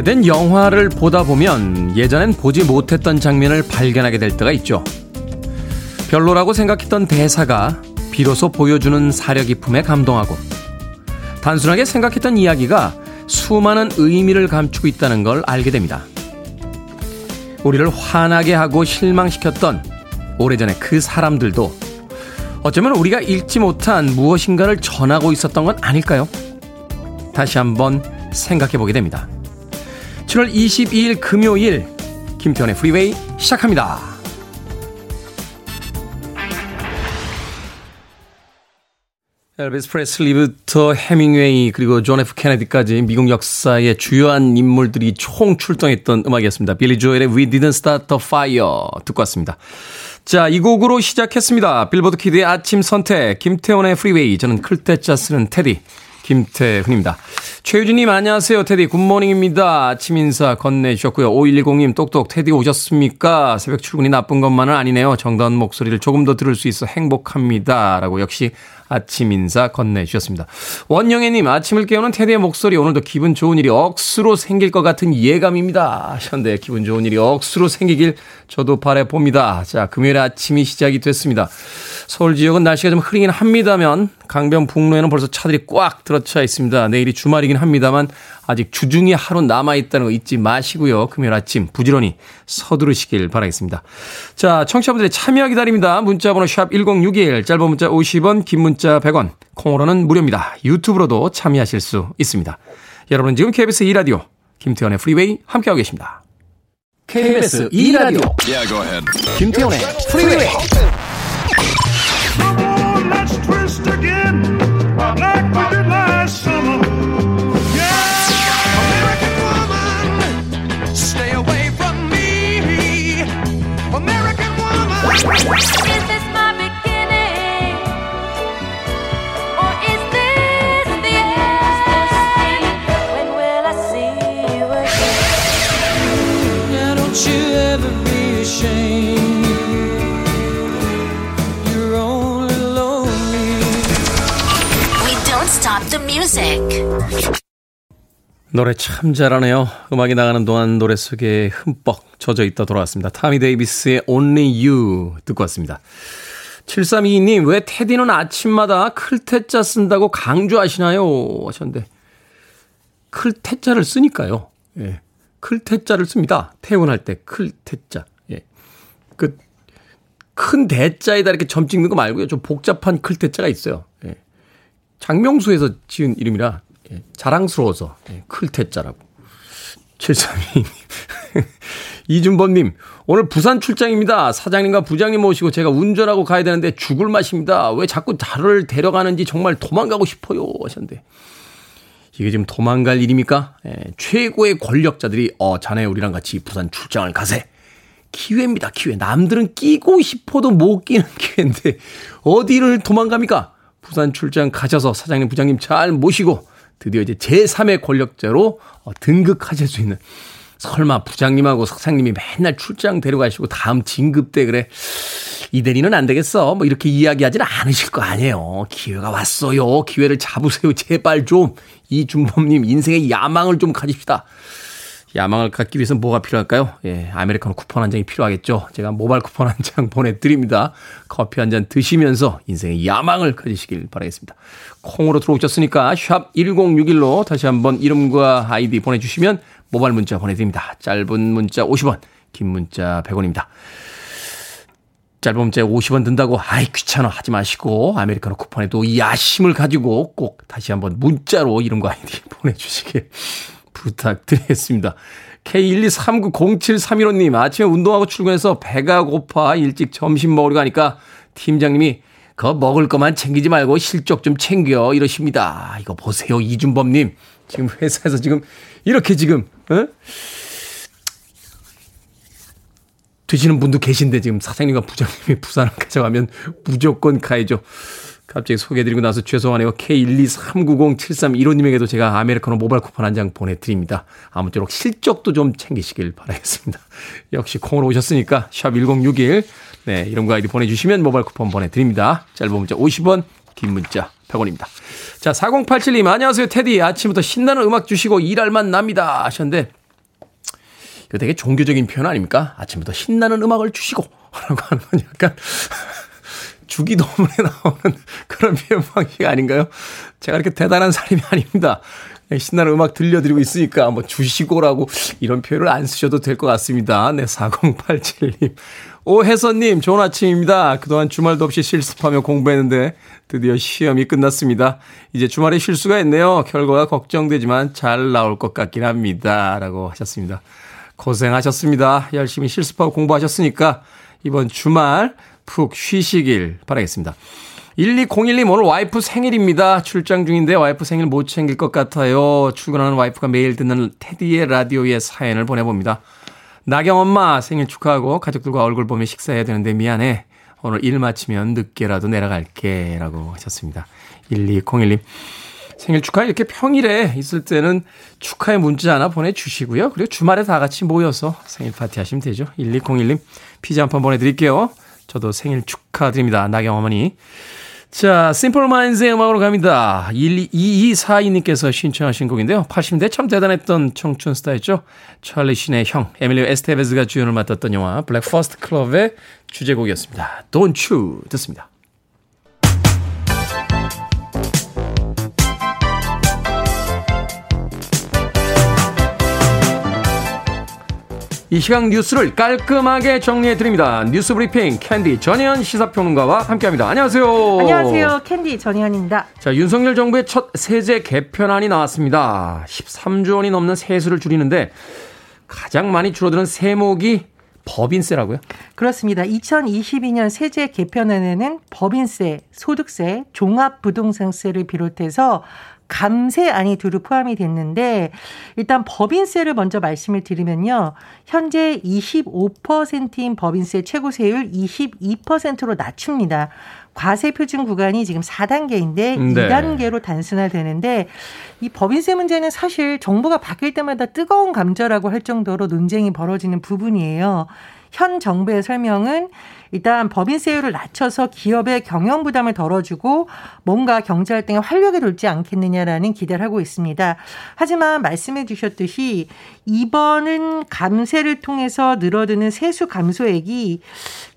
오래된 영화를 보다 보면 예전엔 보지 못했던 장면을 발견하게 될 때가 있죠. 별로라고 생각했던 대사가 비로소 보여주는 사려 깊음에 감동하고 단순하게 생각했던 이야기가 수많은 의미를 감추고 있다는 걸 알게 됩니다. 우리를 화나게 하고 실망시켰던 오래전에 그 사람들도 어쩌면 우리가 읽지 못한 무엇인가를 전하고 있었던 건 아닐까요? 다시 한번 생각해 보게 됩니다. 7월 22일 금요일 김태훈의 프리웨이 시작합니다. 엘비스 프레슬리부터 해밍웨이 그리고 존 F 케네디까지 미국 역사의 주요한 인물들이 총 출동했던 음악이었습니다. 빌리 조엘의 We Didn't Start the Fire 듣고 왔습니다. 자, 이 곡으로 시작했습니다. 빌보드 키드의 아침 선택 김태훈의 프리웨이 저는 클 태 자 쓰는 테디 김태훈입니다. 최유진님 안녕하세요. 테디 good morning입니다. 아침 인사 건네주셨고요. 5110님 똑똑 테디 오셨습니까? 새벽 출근이 나쁜 것만은 아니네요. 정다운 목소리를 조금 더 들을 수 있어 행복합니다. 라고 역시 아침 인사 건네주셨습니다. 원영애님, 아침을 깨우는 테디의 목소리, 오늘도 기분 좋은 일이 억수로 생길 것 같은 예감입니다. 하셨는데, 기분 좋은 일이 억수로 생기길 저도 바래봅니다. 자, 금요일 아침이 시작이 됐습니다. 서울 지역은 날씨가 좀 흐리긴 합니다면, 강변 북로에는 벌써 차들이 꽉 들어차 있습니다. 내일이 주말이긴 합니다만, 아직 주중에 하루 남아 있다는 거 잊지 마시고요. 금요일 아침 부지런히 서두르시길 바라겠습니다. 자, 청취자분들의 참여 기다립니다. 문자 번호 샵 1061, 짧은 문자 50원, 긴 문자 100원, 콩으로는 무료입니다. 유튜브로도 참여하실 수 있습니다. 여러분은 지금 KBS 2 라디오, 김태훈의 프리웨이 함께하고 계십니다. KBS 2 라디오, yeah, 김태현의 프리웨이 노래 참 잘하네요. 음악이 나가는 동안 노래 속에 흠뻑 젖어 있다 돌아왔습니다. 타미 데이비스의 Only You 듣고 왔습니다. 7322님, 왜 테디는 아침마다 클테자 쓴다고 강조하시나요? 하셨는데, 클테자를 쓰니까요. 예. 클테자를 씁니다. 태운할 때 클테자. 예. 그, 큰 대자에다 이렇게 점 찍는 거 말고요. 좀 복잡한 클테자가 있어요. 예. 장명수에서 지은 이름이라 예, 자랑스러워서 예, 클테자라고. 732님. 이준범님, 오늘 부산 출장입니다. 사장님과 부장님 모시고 제가 운전하고 가야 되는데 죽을 맛입니다. 왜 자꾸 나를 데려가는지 정말 도망가고 싶어요. 하셨는데. 이게 지금 도망갈 일입니까? 예, 최고의 권력자들이, 어, 자네 우리랑 같이 부산 출장을 가세. 기회입니다, 기회. 남들은 끼고 싶어도 못 끼는 기회인데, 어디를 도망갑니까? 부산 출장 가셔서 사장님, 부장님 잘 모시고, 드디어 이제 제3의 권력자로 어, 등극하실 수 있는 설마 부장님하고 석상님이 맨날 출장 데려가시고 다음 진급 때 그래. 이 대리는 안 되겠어. 뭐 이렇게 이야기하지는 않으실 거 아니에요. 기회가 왔어요. 기회를 잡으세요. 제발 좀. 이준범님 인생의 야망을 좀 가집시다 야망을 갖기 위해서 뭐가 필요할까요? 예, 아메리카노 쿠폰 한 장이 필요하겠죠. 제가 모바일 쿠폰 한 장 보내드립니다. 커피 한 잔 드시면서 인생의 야망을 가지시길 바라겠습니다. 콩으로 들어오셨으니까 샵 1061로 다시 한번 이름과 아이디 보내주시면 모바일 문자 보내드립니다. 짧은 문자 50원, 긴 문자 100원입니다. 짧은 문자에 50원 든다고 아이 귀찮아 하지 마시고 아메리카노 쿠폰에도 이 야심을 가지고 꼭 다시 한번 문자로 이름과 아이디 보내주시길 부탁드리겠습니다. K123907315님, 아침에 운동하고 출근해서 배가 고파 일찍 점심 먹으러 가니까 팀장님이 그 먹을 것만 챙기지 말고 실적 좀 챙겨 이러십니다. 이거 보세요, 이준범님. 지금 회사에서 지금 이렇게 지금, 어? 드시는 분도 계신데 지금 사장님과 부장님이 부산을 가져가면 무조건 가야죠. 갑자기 소개해드리고 나서 죄송하네요. K123907315님에게도 제가 아메리카노 모바일 쿠폰 한 장 보내드립니다. 아무쪼록 실적도 좀 챙기시길 바라겠습니다. 역시 콩으로 오셨으니까 샵 1061 네, 이름과 아이디 보내주시면 모바일 쿠폰 보내드립니다. 짧은 문자 50원, 긴 문자 100원입니다. 자, 4087님 안녕하세요 테디. 아침부터 신나는 음악 주시고 일할 만 납니다 하셨는데 되게 종교적인 표현 아닙니까? 아침부터 신나는 음악을 주시고 라고 하는 건 약간 주기도문에 나오는 그런 방식 아닌가요? 제가 이렇게 대단한 사람이 아닙니다. 신나는 음악 들려드리고 있으니까 뭐 주시고라고 이런 표현을 안 쓰셔도 될 것 같습니다. 네, 4087님. 오혜선님, 좋은 아침입니다. 그동안 주말도 없이 실습하며 공부했는데 드디어 시험이 끝났습니다. 이제 주말에 쉴 수가 있네요. 결과가 걱정되지만 잘 나올 것 같긴 합니다. 라고 하셨습니다. 고생하셨습니다. 열심히 실습하고 공부하셨으니까 이번 주말 푹 쉬시길 바라겠습니다. 1201님 오늘 와이프 생일입니다. 출장 중인데 와이프 생일 못 챙길 것 같아요. 출근하는 와이프가 매일 듣는 테디의 라디오에 사연을 보내봅니다. 나경 엄마 생일 축하하고 가족들과 얼굴 보며 식사해야 되는데 미안해. 오늘 일 마치면 늦게라도 내려갈게. 라고 하셨습니다. 1201님. 생일 축하 이렇게 평일에 있을 때는 축하의 문자 하나 보내주시고요. 그리고 주말에 다 같이 모여서 생일 파티 하시면 되죠. 1201님 피자 한 판 보내드릴게요. 저도 생일 축하드립니다. 나경 어머니. 자, 심플 마인즈의 음악으로 갑니다. 2242님께서 신청하신 곡인데요. 80대 참 대단했던 청춘 스타였죠. 찰리 신의 형, 에밀리오 에스테베즈가 주연을 맡았던 영화 Breakfast Club의 주제곡이었습니다. Don't You 듣습니다. 이 시간 뉴스를 깔끔하게 정리해 드립니다. 뉴스 브리핑 캔디 전희연 시사평론가와 함께합니다. 안녕하세요. 안녕하세요. 캔디 전희연입니다. 자, 윤석열 정부의 첫 세제 개편안이 나왔습니다. 13조 원이 넘는 세수를 줄이는데 가장 많이 줄어드는 세목이 법인세라고요? 그렇습니다. 2022년 세제 개편안에는 법인세, 소득세, 종합부동산세를 비롯해서 감세 안이 두루 포함이 됐는데 일단 법인세를 먼저 말씀을 드리면요. 현재 25%인 법인세 최고 세율 22%로 낮춥니다. 과세 표준 구간이 지금 4단계인데 네. 2단계로 단순화되는데 이 법인세 문제는 사실 정부가 바뀔 때마다 뜨거운 감자라고 할 정도로 논쟁이 벌어지는 부분이에요. 현 정부의 설명은 일단 법인세율을 낮춰서 기업의 경영 부담을 덜어주고 뭔가 경제 활동에 활력이 돌지 않겠느냐라는 기대를 하고 있습니다. 하지만 말씀해 주셨듯이 이번은 감세를 통해서 늘어드는 세수 감소액이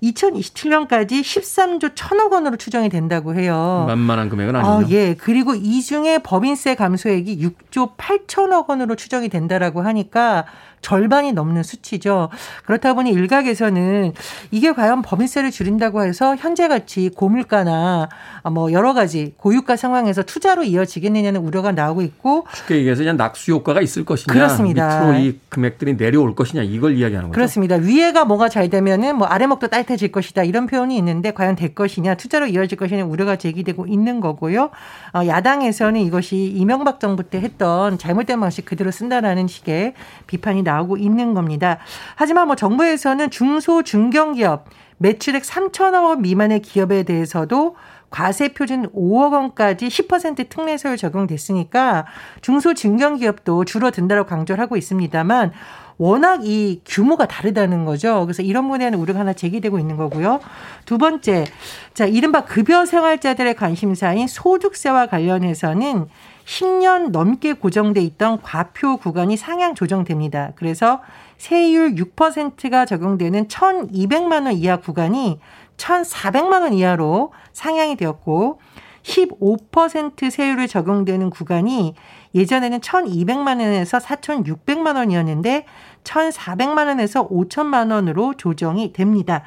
2027년까지 13조 천억 원으로 추정이 된다고 해요. 만만한 금액은 아니죠. 어, 예. 그리고 이 중에 법인세 감소액이 6조 8천억 원으로 추정이 된다라고 하니까 절반이 넘는 수치죠. 그렇다 보니 일각에서는 이게 과연 법인 세를 줄인다고 해서 현재같이 고물가나 뭐 여러 가지 고유가 상황에서 투자로 이어지겠느냐는 우려가 나오고 있고 쉽게 얘기해서 그냥 낙수 효과가 있을 것이냐 그렇습니다. 밑으로 이 금액들이 내려올 것이냐 이걸 이야기하는 거죠. 그렇습니다. 위에가 뭐가 잘 되면은 뭐 아래목도 따뜻해질 것이다 이런 표현이 있는데 과연 될 것이냐 투자로 이어질 것이냐 우려가 제기되고 있는 거고요. 어, 야당에서는 이것이 이명박 정부 때 했던 잘못된 방식 그대로 쓴다라는 식의 비판이 나. 나오고 있는 겁니다. 하지만 뭐 정부에서는 중소 중견기업 매출액 3천억 원 미만의 기업에 대해서도 과세 표준 5억 원까지 10% 특례세율 적용됐으니까 중소 중견기업도 줄어든다고 강조를 하고 있습니다만 워낙 이 규모가 다르다는 거죠. 그래서 이런 대한 우려가 하나 제기되고 있는 거고요. 두 번째, 자, 이른바 급여 생활자들의 관심사인 소득세와 관련해서는 10년 넘게 고정돼 있던 과표 구간이 상향 조정됩니다. 그래서 세율 6%가 적용되는 1,200만 원 이하 구간이 1,400만 원 이하로 상향이 되었고 15% 세율을 적용되는 구간이 예전에는 1,200만 원에서 4,600만 원이었는데 1,400만 원에서 5천만 원으로 조정이 됩니다.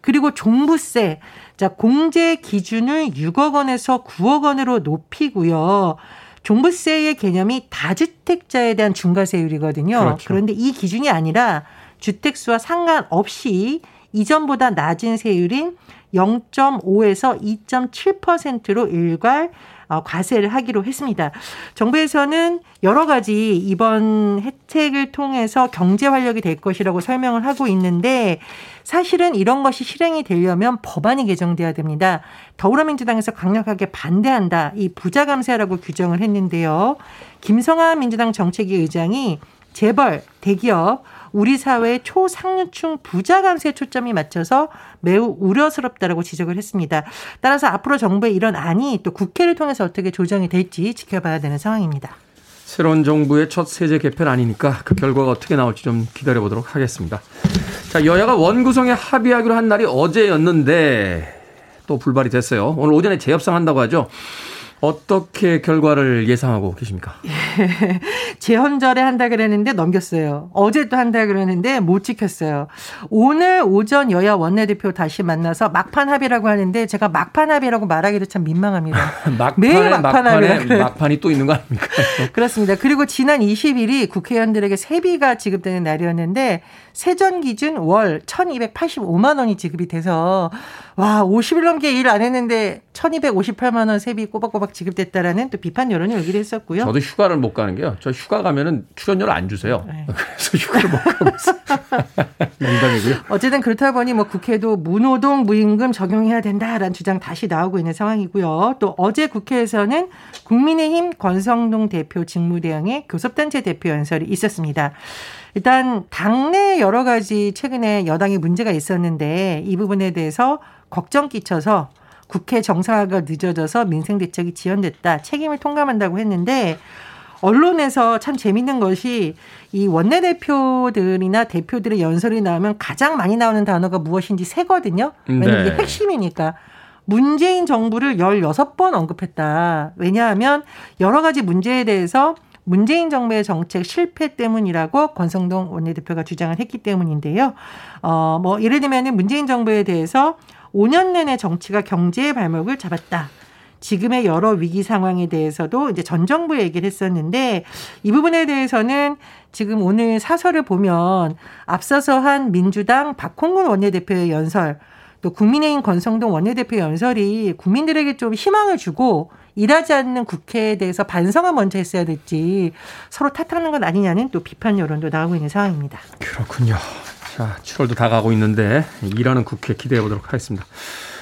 그리고 종부세, 자 공제 기준을 6억 원에서 9억 원으로 높이고요. 종부세의 개념이 다주택자에 대한 중과세율이거든요. 그렇죠. 그런데 이 기준이 아니라 주택수와 상관없이 이전보다 낮은 세율인 0.5에서 2.7%로 일괄 어, 과세를 하기로 했습니다. 정부에서는 여러 가지 이번 혜택을 통해서 경제 활력이 될 것이라고 설명을 하고 있는데 사실은 이런 것이 실행이 되려면 법안이 개정돼야 됩니다. 더불어민주당에서 강력하게 반대한다. 이 부자 감세라고 규정을 했는데요. 김성하 민주당 정책위 의장이 재벌, 대기업, 우리 사회의 초상류층 부자 감세에 초점이 맞춰서 매우 우려스럽다라고 지적을 했습니다. 따라서 앞으로 정부의 이런 안이 또 국회를 통해서 어떻게 조정이 될지 지켜봐야 되는 상황입니다. 새로운 정부의 첫 세제 개편 아니니까 그 결과가 어떻게 나올지 좀 기다려보도록 하겠습니다. 자, 여야가 원구성에 합의하기로 한 날이 어제였는데 또 불발이 됐어요. 오늘 오전에 재협상 한다고 하죠. 어떻게 결과를 예상하고 계십니까? 재헌절에 한다 그랬는데 넘겼어요. 어제 또 한다 그랬는데 못 지켰어요. 오늘 오전 여야 원내대표 다시 만나서 막판 합의라고 하는데 제가 막판 합의라고 말하기도 참 민망합니다. 막판에, 매일 막판 합의 막판이 또 있는 거 아닙니까? 그렇습니다. 그리고 지난 20일이 국회의원들에게 세비가 지급되는 날이었는데 세전 기준 월 1285만 원이 지급이 돼서 와 50일 넘게 일 안 했는데 1258만 원 세비 꼬박꼬박 지급됐다라는 또 비판 여론이 오기도 했었고요. 저도 휴가를 못 가는 게요. 저 휴가 가면은 출연료를 안 주세요. 네. 그래서 휴가를 못 가고 있어요. 농담이고요. 어쨌든 그렇다 보니 뭐 국회도 무노동 무임금 적용해야 된다라는 주장 다시 나오고 있는 상황이고요. 또 어제 국회에서는 국민의힘 권성동 대표 직무대행의 교섭단체 대표 연설이 있었습니다. 일단 당내 여러 가지 최근에 여당이 문제가 있었는데 이 부분에 대해서 걱정 끼쳐서 국회 정상화가 늦어져서 민생 대책이 지연됐다. 책임을 통감한다고 했는데 언론에서 참 재밌는 것이 이 원내대표들이나 대표들의 연설이 나오면 가장 많이 나오는 단어가 무엇인지 세거든요. 왜냐면 네. 이게 핵심이니까. 문재인 정부를 16번 언급했다. 왜냐하면 여러 가지 문제에 대해서 문재인 정부의 정책 실패 때문이라고 권성동 원내대표가 주장을 했기 때문인데요. 어, 뭐, 예를 들면 문재인 정부에 대해서 5년 내내 정치가 경제의 발목을 잡았다. 지금의 여러 위기 상황에 대해서도 이제 전 정부 얘기를 했었는데 이 부분에 대해서는 지금 오늘 사설을 보면 앞서서 한 민주당 박홍근 원내대표의 연설 또 국민의힘 권성동 원내대표 연설이 국민들에게 좀 희망을 주고 일하지 않는 국회에 대해서 반성을 먼저 했어야 됐지 서로 탓하는 건 아니냐는 또 비판 여론도 나오고 있는 상황입니다. 그렇군요. 자, 7월도 다가고 있는데 일하는 국회 기대해 보도록 하겠습니다.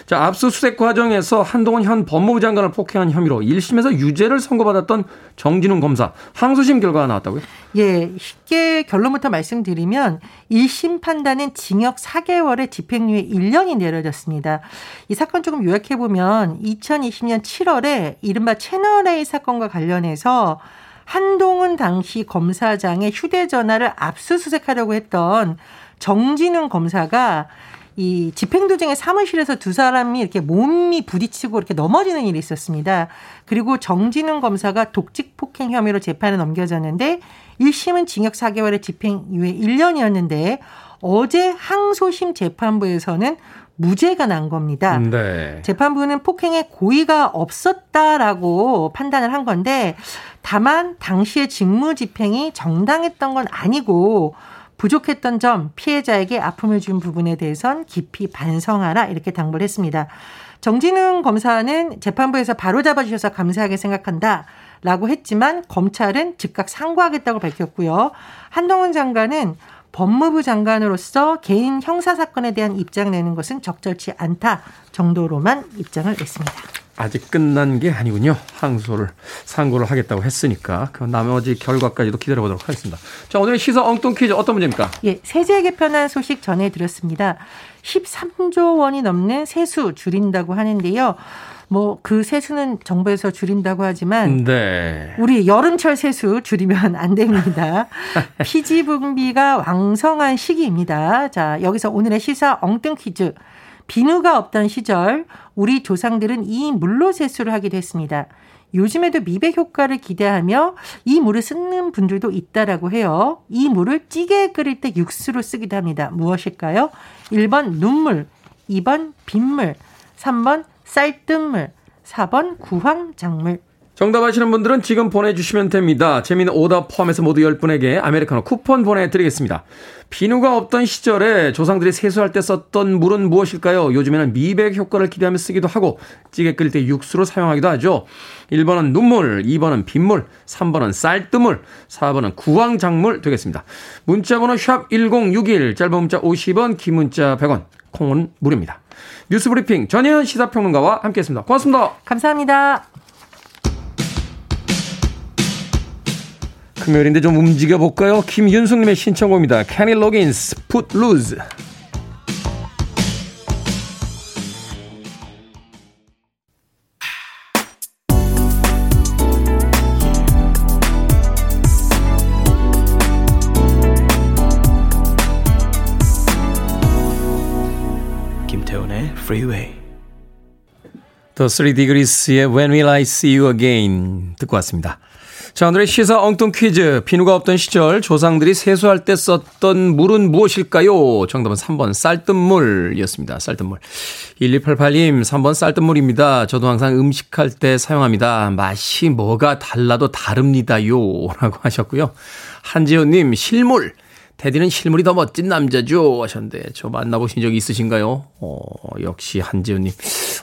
자, 압수수색 과정에서 한동훈 현 법무부 장관을 폭행한 혐의로 1심에서 유죄를 선고받았던 정진웅 검사 항소심 결과가 나왔다고요? 예, 쉽게 결론부터 말씀드리면 1심 판단은 징역 4개월에 집행유예 1년이 내려졌습니다. 이 사건 조금 요약해 보면 2020년 7월에 이른바 채널A 사건과 관련해서 한동훈 당시 검사장의 휴대전화를 압수수색하려고 했던 정진웅 검사가 이 집행 도중에 사무실에서 두 사람이 이렇게 몸이 부딪히고 이렇게 넘어지는 일이 있었습니다. 그리고 정진웅 검사가 독직 폭행 혐의로 재판에 넘겨졌는데 1심은 징역 4개월에 집행유예 1년이었는데 어제 항소심 재판부에서는 무죄가 난 겁니다. 네. 재판부는 폭행에 고의가 없었다라고 판단을 한 건데 다만 당시의 직무 집행이 정당했던 건 아니고 부족했던 점, 피해자에게 아픔을 준 부분에 대해선 깊이 반성하라 이렇게 당부를 했습니다. 정진웅 검사는 재판부에서 바로 잡아주셔서 감사하게 생각한다. 라고 했지만 검찰은 즉각 상고하겠다고 밝혔고요. 한동훈 장관은 법무부 장관으로서 개인 형사 사건에 대한 입장 내는 것은 적절치 않다 정도로만 입장을 냈습니다. 아직 끝난 게 아니군요. 항소를 상고를 하겠다고 했으니까 그 나머지 결과까지도 기다려보도록 하겠습니다. 자 오늘의 시사 엉뚱 퀴즈 어떤 문제입니까? 예, 세제 개편안 소식 전해드렸습니다. 13조 원이 넘는 세수 줄인다고 하는데요. 뭐 그 세수는 정부에서 줄인다고 하지만 네. 우리 여름철 세수 줄이면 안 됩니다. 피지 분비가 왕성한 시기입니다. 자 여기서 오늘의 시사 엉뚱 퀴즈. 비누가 없던 시절 우리 조상들은 이 물로 세수를 하기도 했습니다. 요즘에도 미백 효과를 기대하며 이 물을 쓰는 분들도 있다라고 해요. 이 물을 찌개 끓일 때 육수로 쓰기도 합니다. 무엇일까요? 1번 눈물, 2번 빗물, 3번 쌀뜨물, 4번 구황작물. 정답 아시는 분들은 지금 보내주시면 됩니다. 재미있는 오답 포함해서 모두 10분에게 아메리카노 쿠폰 보내드리겠습니다. 비누가 없던 시절에 조상들이 세수할 때 썼던 물은 무엇일까요? 요즘에는 미백 효과를 기대하며 쓰기도 하고 찌개 끓일 때 육수로 사용하기도 하죠. 1번은 눈물, 2번은 빗물, 3번은 쌀뜨물, 4번은 구황작물 되겠습니다. 문자번호 샵 1061, 짧은 문자 50원, 긴 문자 100원, 콩은 무료입니다. 뉴스브리핑 전혜연 시사평론가와 함께했습니다. 고맙습니다. 감사합니다. 금요일인데 좀 움직여볼까요? 김윤숙님의 신청곡입니다. Can It Log In 캐니 로긴스, 풋루즈. 김태훈의 프리웨이 더 3D 그리스의 When Will I See You Again 듣고 왔습니다. 자, 오늘의 시사 엉뚱 퀴즈. 비누가 없던 시절 조상들이 세수할 때 썼던 물은 무엇일까요? 정답은 3번 쌀뜨물이었습니다. 쌀뜨물. 1288님, 3번 쌀뜨물입니다. 저도 항상 음식할 때 사용합니다. 맛이 뭐가 달라도 다릅니다요. 라고 하셨고요. 한지호님, 실물. 테디는 실물이 더 멋진 남자죠 하셨는데 저 만나보신 적이 있으신가요? 어, 역시 한지훈님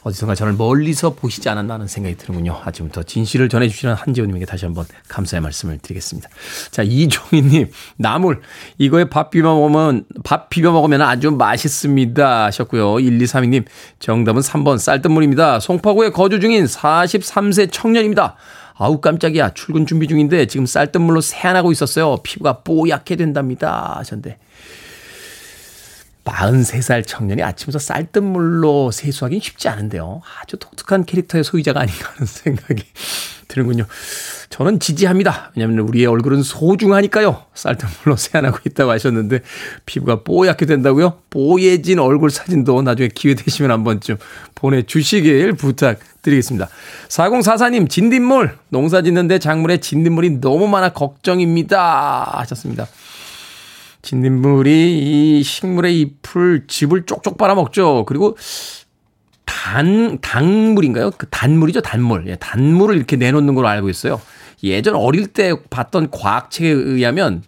어디선가 저를 멀리서 보시지 않았나 하는 생각이 드는군요. 아침부터 진실을 전해주시는 한지훈님에게 다시 한번 감사의 말씀을 드리겠습니다. 자 이종희님 나물 이거에 밥 비벼 먹으면 밥 비벼 먹으면 아주 맛있습니다 하셨고요. 1232님 정답은 3번 쌀뜨물입니다. 송파구에 거주 중인 43세 청년입니다. 아우 깜짝이야 출근 준비 중인데 지금 쌀뜨물로 세안하고 있었어요. 피부가 뽀얗게 된답니다. 하셨는데 43살 청년이 아침부터 쌀뜨물로 세수하기는 쉽지 않은데요. 아주 독특한 캐릭터의 소유자가 아닌가 하는 생각이 드는군요. 저는 지지합니다. 왜냐하면 우리의 얼굴은 소중하니까요. 쌀뜨물로 세안하고 있다고 하셨는데 피부가 뽀얗게 된다고요? 뽀얘진 얼굴 사진도 나중에 기회 되시면 한번 좀 보내주시길 부탁드리겠습니다. 4044님 진딧물 농사 짓는데 작물에 진딧물이 너무 많아 걱정입니다 하셨습니다. 진딧물이 이 식물의 잎을 즙을 쪽쪽 빨아먹죠. 그리고 단, 단물인가요? 그 단물이죠, 단물. 예, 단물을 이렇게 내놓는 걸로 알고 있어요. 예전 어릴 때 봤던 과학책에 의하면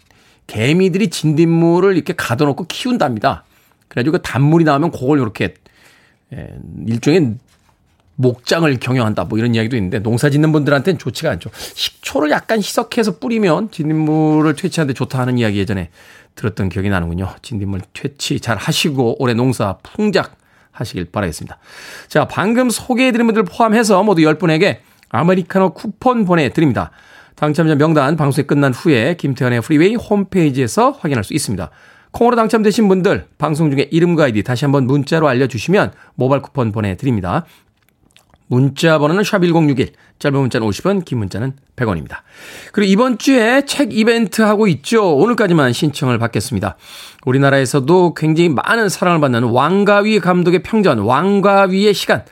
개미들이 진딧물을 이렇게 가둬놓고 키운답니다. 그래가지고 그 단물이 나오면 그걸 이렇게 예, 일종의 목장을 경영한다 뭐 이런 이야기도 있는데 농사 짓는 분들한테는 좋지가 않죠. 식초를 약간 희석해서 뿌리면 진딧물을 퇴치하는데 좋다 하는 이야기 예전에 들었던 기억이 나는군요. 진딧물 퇴치 잘 하시고 올해 농사 풍작 하시길 바라겠습니다. 자, 방금 소개해드린 분들 포함해서 모두 10분에게 아메리카노 쿠폰 보내드립니다. 당첨자 명단 방송이 끝난 후에 김태훈의 프리웨이 홈페이지에서 확인할 수 있습니다. 콩으로 당첨되신 분들 방송 중에 이름과 아이디 다시 한번 문자로 알려주시면 모바일 쿠폰 보내드립니다. 문자 번호는 샵1061, 짧은 문자는 50원, 긴 문자는 100원입니다. 그리고 이번 주에 책 이벤트 하고 있죠. 오늘까지만 신청을 받겠습니다. 우리나라에서도 굉장히 많은 사랑을 받는 왕가위 감독의 평전, 왕가위의 시간,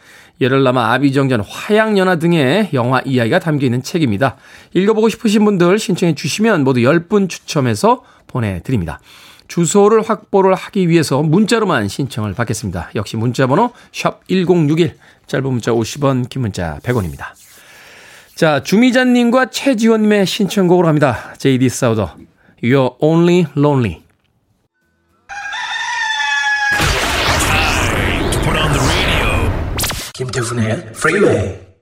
열흘남아 아비정전, 화양연화 등의 영화 이야기가 담겨 있는 책입니다. 읽어보고 싶으신 분들 신청해 주시면 모두 10분 추첨해서 보내드립니다. 주소를 확보를 하기 위해서 문자로만 신청을 받겠습니다. 역시 문자 번호 샵 1061, 짧은 문자 50원, 긴 문자 100원입니다. 자, 주미자님과 최지원님의 신청곡으로 합니다. JD 사우더, You're Only Lonely. 김태훈의 Freeway.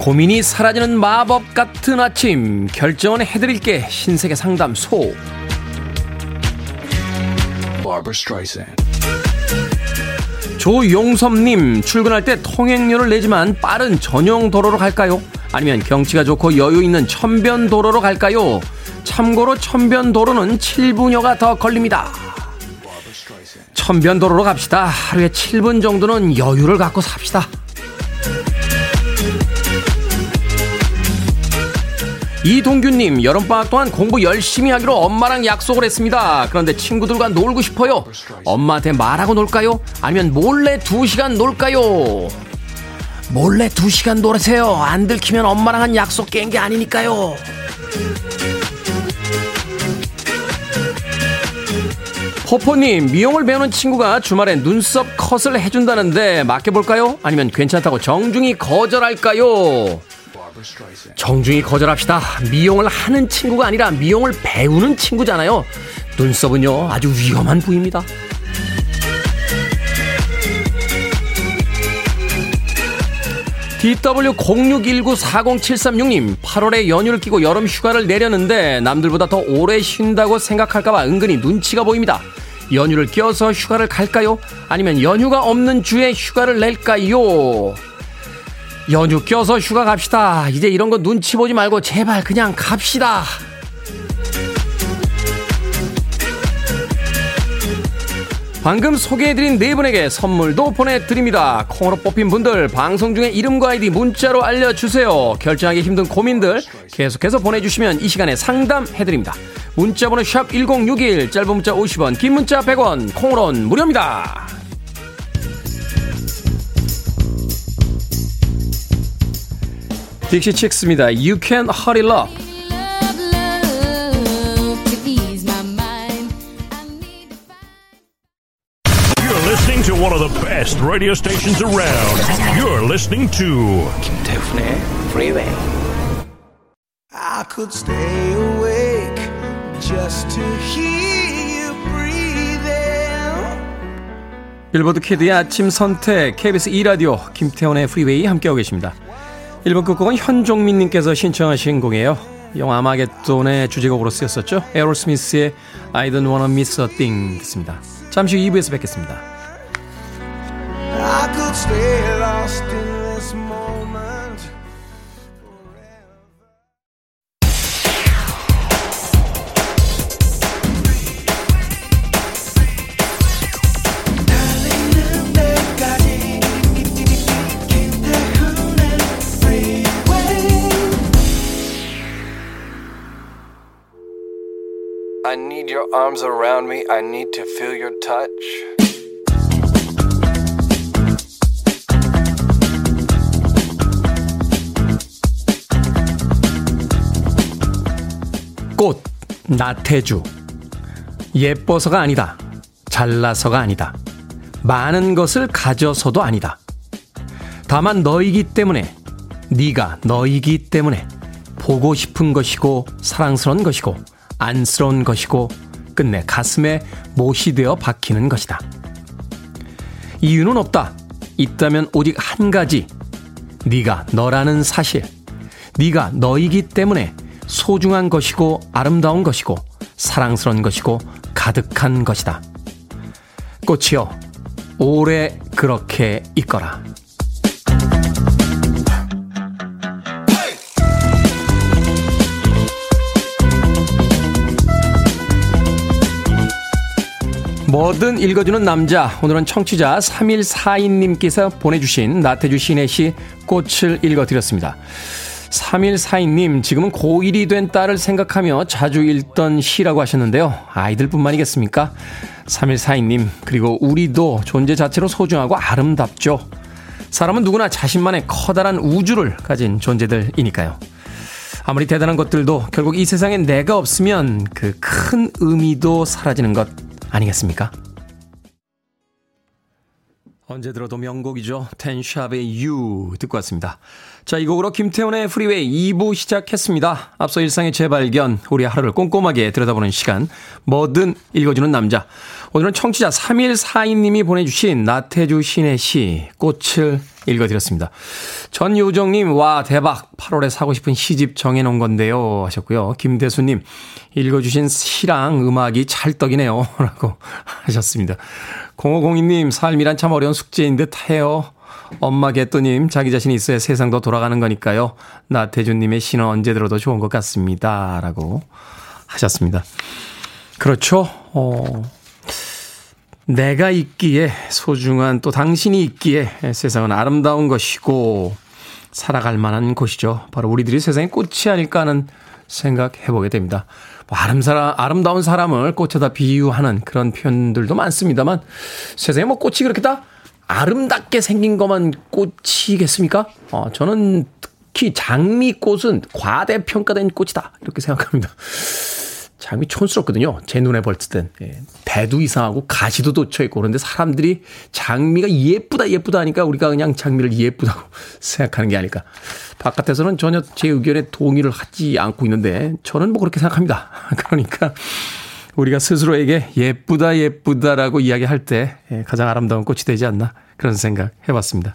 고민이 사라지는 마법 같은 아침 결정은 해드릴게 신세계 상담소 조용섭님 출근할 때 통행료를 내지만 빠른 전용 도로로 갈까요? 아니면 경치가 좋고 여유 있는 천변 도로로 갈까요? 참고로 천변 도로는 7분여가 더 걸립니다. 천변 도로로 갑시다. 하루에 7분 정도는 여유를 갖고 삽시다. 이동규님, 여름방학 동안 공부 열심히 하기로 엄마랑 약속을 했습니다. 그런데 친구들과 놀고 싶어요. 엄마한테 말하고 놀까요? 아니면 몰래 2시간 놀까요? 몰래 2시간 놀으세요. 안 들키면 엄마랑 한 약속 깬 게 아니니까요. 포포님, 미용을 배우는 친구가 주말에 눈썹 컷을 해준다는데 맡겨볼까요? 아니면 괜찮다고 정중히 거절할까요? 정중히 거절합시다. 미용을 하는 친구가 아니라 미용을 배우는 친구잖아요. 눈썹은요, 아주 위험한 부위입니다. DW06194073님, 8월에 연휴를 끼고 여름 휴가를 내렸는데 남들보다 더 오래 쉰다고 생각할까봐 은근히 눈치가 보입니다. 연휴를 껴서 휴가를 갈까요? 아니면 연휴가 없는 주에 휴가를 낼까요? 연휴 껴서 휴가 갑시다. 이제 이런 거 눈치 보지 말고 제발 그냥 갑시다. 방금 소개해드린 네 분에게 선물도 보내드립니다. 콩으로 뽑힌 분들 방송 중에 이름과 아이디 문자로 알려주세요. 결정하기 힘든 고민들 계속해서 보내주시면 이 시간에 상담해드립니다. 문자번호 샵 1061 짧은 문자 50원 긴 문자 100원 콩으로는 무료입니다. 딕시 칙스입니다. You can hurry love. one of the best radio stations around. You're listening to 김태훈의 Freeway. I could stay awake just to hear you breathing. 빌보드 키드의 아침 선택 KBS 2 라디오 김태훈의 Freeway 함께하고 계십니다. 1부 끝곡은 현종민님께서 신청하신 곡이에요. 영화 아마겟돈의 주제곡으로 쓰였었죠. 에어로스미스의 I don't wanna miss a thing 듣습니다. 잠시 후 2부에서 뵙겠습니다. Arms around me. I need to feel your touch. 꽃, 나태주. 예뻐서가 아니다. 잘나서가 아니다. 많은 것을 가져서도 아니다. 다만 너이기 때문에, 네가 너이기 때문에 보고 싶은 것이고 사랑스러운 것이고 안쓰러운 것이고 끝내 가슴에 못이 되어 박히는 것이다. 이유는 없다. 있다면 오직 한 가지. 네가 너라는 사실. 네가 너이기 때문에 소중한 것이고 아름다운 것이고 사랑스러운 것이고 가득한 것이다. 꽃이여, 오래 그렇게 있거라. 뭐든 읽어주는 남자. 오늘은 청취자 3142님께서 보내주신 나태주 신의 시 꽃을 읽어드렸습니다. 3142님, 지금은 고1이 된 딸을 생각하며 자주 읽던 시라고 하셨는데요. 아이들뿐만이겠습니까? 3142님, 그리고 우리도 존재 자체로 소중하고 아름답죠. 사람은 누구나 자신만의 커다란 우주를 가진 존재들이니까요. 아무리 대단한 것들도 결국 이 세상에 내가 없으면 그 큰 의미도 사라지는 것 아니겠습니까? 언제 들어도 명곡이죠. 텐샵의 You 듣고 왔습니다. 자, 이 곡으로 김태훈의 프리웨이 2부 시작했습니다. 앞서 일상의 재발견, 우리 하루를 꼼꼼하게 들여다보는 시간, 뭐든 읽어주는 남자. 오늘은 청취자 3142님이 보내주신 나태주 신의 시, 꽃을 읽어드렸습니다. 전요정님, 와, 대박. 8월에 사고 싶은 시집 정해놓은 건데요. 하셨고요. 김대수님, 읽어주신 시랑 음악이 찰떡이네요. 라고 하셨습니다. 0502님, 삶이란 참 어려운 숙제인 듯 해요. 엄마 개또님, 자기 자신이 있어야 세상도 돌아가는 거니까요. 나태주님의 시는 언제 들어도 좋은 것 같습니다. 라고 하셨습니다. 그렇죠. 어, 내가 있기에 소중한 또 당신이 있기에 세상은 아름다운 것이고 살아갈 만한 곳이죠. 바로 우리들이 세상의 꽃이 아닐까 하는 생각해 보게 됩니다. 뭐 아름사라, 아름다운 사람을 꽃에다 비유하는 그런 표현들도 많습니다만 세상에 뭐 꽃이 그렇게 다 아름답게 생긴 것만 꽃이겠습니까? 어, 저는 특히 장미꽃은 과대평가된 꽃이다. 이렇게 생각합니다. 장미 촌스럽거든요. 제 눈에 땐. 예. 배도 이상하고 가시도 돋쳐있고 그런데 사람들이 장미가 예쁘다 예쁘다 하니까 우리가 그냥 장미를 예쁘다고 생각하는 게 아닐까. 바깥에서는 전혀 제 의견에 동의를 하지 않고 있는데 저는 뭐 그렇게 생각합니다. 그러니까 우리가 스스로에게 예쁘다 예쁘다라고 이야기할 때 예, 가장 아름다운 꽃이 되지 않나 그런 생각 해봤습니다.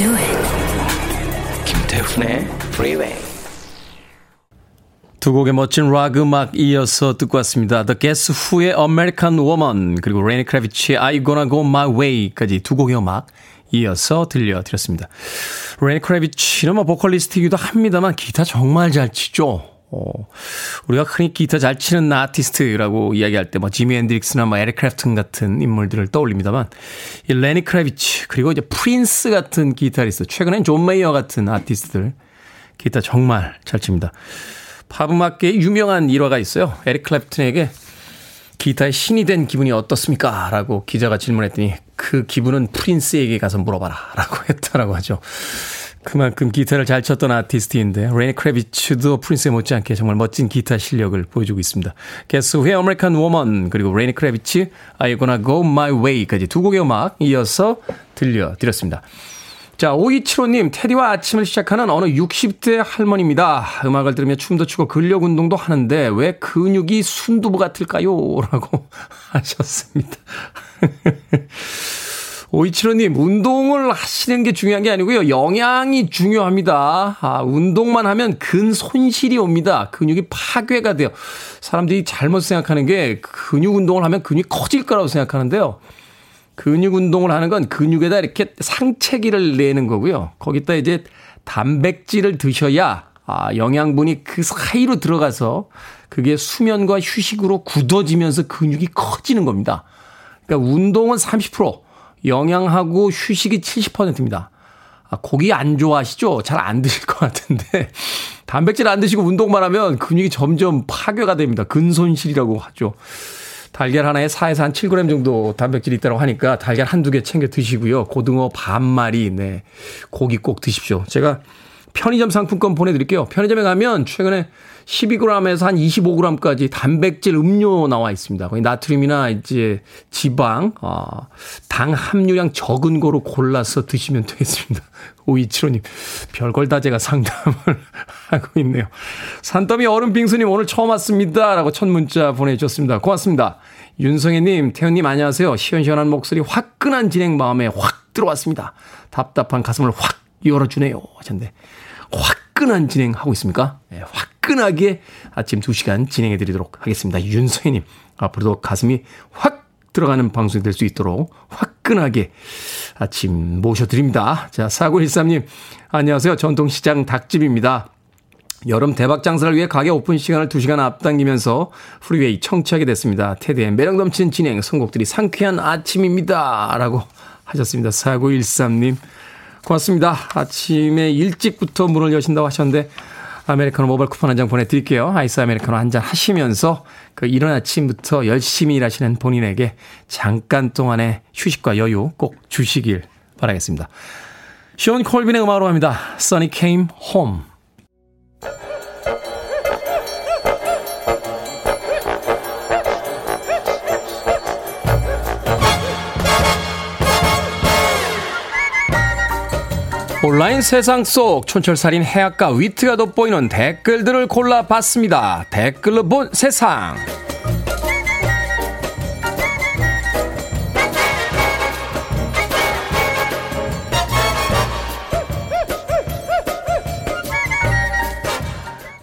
Do it. 김태훈의 Freeway. 두 곡의 멋진 락 음악 이어서 듣고 왔습니다. The Guess Who의 American Woman 그리고 레니 크래비치의 I Gonna Go My Way까지 두 곡의 음악 이어서 들려드렸습니다. 레니 크래비츠는 뭐 보컬리스트이기도 합니다만 기타 정말 잘 치죠. 어, 우리가 흔히 기타 잘 치는 아티스트라고 이야기할 때 뭐 지미 헨드릭스나 뭐 에릭 클랩튼 같은 인물들을 떠올립니다만 이 레니 크래비츠 그리고 이제 프린스 같은 기타리스트 최근엔 존 메이어 같은 아티스트들 기타 정말 잘 칩니다. 팝음악계에 유명한 일화가 있어요. 에릭 클랩튼에게 기타의 신이 된 기분이 어떻습니까? 라고 기자가 질문했더니 그 기분은 프린스에게 가서 물어봐라. 라고 했다라고 하죠. 그만큼 기타를 잘 쳤던 아티스트인데 레니 크래비츠도 프린스에 못지않게 정말 멋진 기타 실력을 보여주고 있습니다. Guess Who의 American Woman 그리고 레니 크래비츠 Are You Gonna Go My Way까지 두 곡의 음악 이어서 들려드렸습니다. 자, 5275님, 테디와 아침을 시작하는 어느 60대 할머니입니다. 음악을 들으며 춤도 추고 근력 운동도 하는데 왜 근육이 순두부 같을까요? 라고 하셨습니다. 5275님, 운동을 하시는 게 중요한 게 아니고요. 영양이 중요합니다. 아, 운동만 하면 근 손실이 옵니다. 근육이 파괴가 돼요. 사람들이 잘못 생각하는 게 근육 운동을 하면 근육이 커질 거라고 생각하는데요. 근육 운동을 하는 건 근육에다 이렇게 상체기를 내는 거고요. 거기다 이제 단백질을 드셔야 아, 영양분이 그 사이로 들어가서 그게 수면과 휴식으로 굳어지면서 근육이 커지는 겁니다. 그러니까 운동은 30%, 영양하고 휴식이 70%입니다. 아, 고기 안 좋아하시죠? 잘 안 드실 것 같은데. 단백질 안 드시고 운동만 하면 근육이 점점 파괴가 됩니다. 근손실이라고 하죠. 달걀 하나에 4에서 한 7g 정도 단백질이 있다고 하니까 달걀 한두 개 챙겨 드시고요. 고등어 반 마리, 네. 고기 꼭 드십시오. 제가 편의점 상품권 보내드릴게요. 편의점에 가면 최근에 12g에서 한 25g까지 단백질 음료 나와 있습니다. 거기 나트륨이나 이제 지방, 어, 당 함유량 적은 거로 골라서 드시면 되겠습니다. 5275님, 별걸 다 제가 상담을 하고 있네요. 산더미 얼음 빙수님 오늘 처음 왔습니다. 라고 첫 문자 보내주셨습니다. 고맙습니다. 윤성혜님, 태현님 안녕하세요. 시원시원한 목소리 화끈한 진행 마음에 확 들어왔습니다. 답답한 가슴을 확 열어주네요. 하셨는데, 화끈한 진행하고 있습니까? 네, 화끈하게 아침 2시간 진행해 드리도록 하겠습니다. 윤성혜님, 앞으로도 가슴이 확 들어가는 방송이 될 수 있도록 화끈하게 아침 모셔드립니다. 자, 4913님, 안녕하세요. 전통시장 닭집입니다. 여름 대박 장사를 위해 가게 오픈 시간을 2시간 앞당기면서 프리웨이 청취하게 됐습니다. 테드의 매력 넘치는 진행, 선곡들이 상쾌한 아침입니다. 라고 하셨습니다. 4913님. 고맙습니다. 아침에 일찍부터 문을 여신다고 하셨는데 아메리카노 모바일 쿠폰 한 장 보내드릴게요. 아이스 아메리카노 한 잔 하시면서 그 이른 아침부터 열심히 일하시는 본인에게 잠깐 동안의 휴식과 여유 꼭 주시길 바라겠습니다. 쇼온 콜빈의 음악으로 합니다. Sunny Came Home. 온라인 세상 속 촌철살인 해악과 위트가 돋보이는 댓글들을 골라봤습니다. 댓글로 본 세상.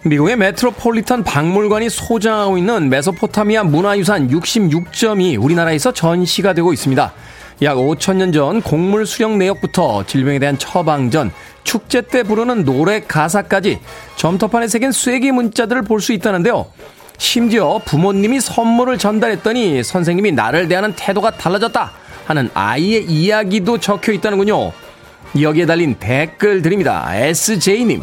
미국의 메트로폴리탄 박물관이 소장하고 있는 메소포타미아 문화유산 66점이 우리나라에서 전시가 되고 있습니다. 약 5천년 전 곡물 수령 내역부터 질병에 대한 처방전, 축제 때 부르는 노래 가사까지 점토판에 새긴 쐐기 문자들을 볼 수 있다는데요. 심지어 부모님이 선물을 전달했더니 선생님이 나를 대하는 태도가 달라졌다 하는 아이의 이야기도 적혀 있다는군요. 여기에 달린 댓글 드립니다. SJ님.